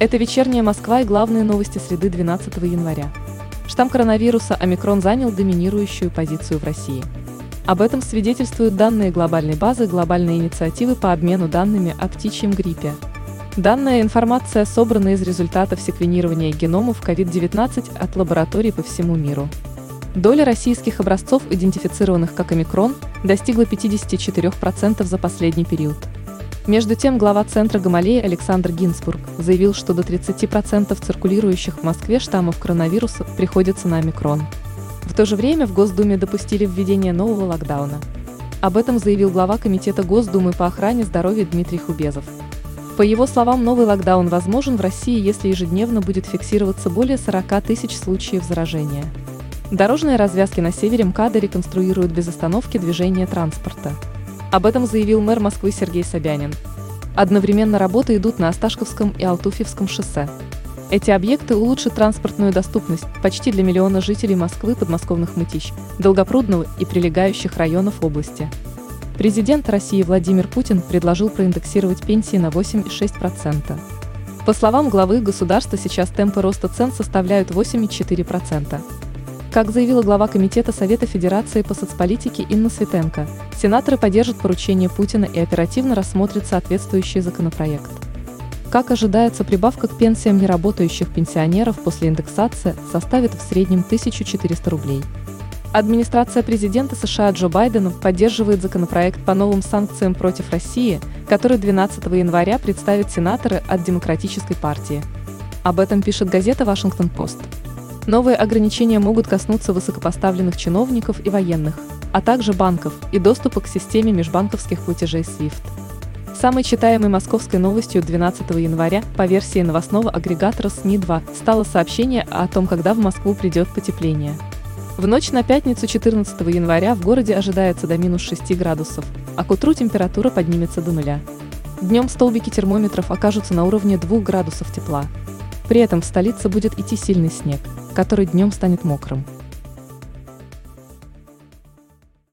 Это вечерняя Москва и главные новости среды 12 января. Штамм коронавируса омикрон занял доминирующую позицию в России. Об этом свидетельствуют данные глобальной базы глобальной инициативы по обмену данными о птичьем гриппе. Данная информация собрана из результатов секвенирования геномов COVID-19 от лабораторий по всему миру. Доля российских образцов, идентифицированных как омикрон, достигла 54% за последний период. Между тем, глава Центра Гамалеи Александр Гинзбург заявил, что до 30% циркулирующих в Москве штаммов коронавируса приходится на омикрон. В то же время в Госдуме допустили введение нового локдауна. Об этом заявил глава Комитета Госдумы по охране здоровья Дмитрий Хубезов. По его словам, новый локдаун возможен в России, если ежедневно будет фиксироваться более 40 тысяч случаев заражения. Дорожные развязки на севере МКАДа реконструируют без остановки движение транспорта. Об этом заявил мэр Москвы Сергей Собянин. Одновременно работы идут на Осташковском и Алтуфьевском шоссе. Эти объекты улучшат транспортную доступность почти для миллиона жителей Москвы, подмосковных Мытищ, Долгопрудного и прилегающих районов области. Президент России Владимир Путин предложил проиндексировать пенсии на 8,6%. По словам главы государства, сейчас темпы роста цен составляют 8,4%. Как заявила глава Комитета Совета Федерации по соцполитике Инна Светенко, сенаторы поддержат поручение Путина и оперативно рассмотрят соответствующий законопроект. Как ожидается, прибавка к пенсиям неработающих пенсионеров после индексации составит в среднем 1400 рублей. Администрация президента США Джо Байдена поддерживает законопроект по новым санкциям против России, который 12 января представят сенаторы от Демократической партии. Об этом пишет газета «Вашингтон-Пост». Новые ограничения могут коснуться высокопоставленных чиновников и военных, а также банков и доступа к системе межбанковских платежей SWIFT. Самой читаемой московской новостью 12 января по версии новостного агрегатора СНИ-2 стало сообщение о том, когда в Москву придет потепление. В ночь на пятницу 14 января в городе ожидается до минус 6 градусов, а к утру температура поднимется до нуля. Днем столбики термометров окажутся на уровне 2 градусов тепла. При этом в столице будет идти сильный снег – который днем станет мокрым.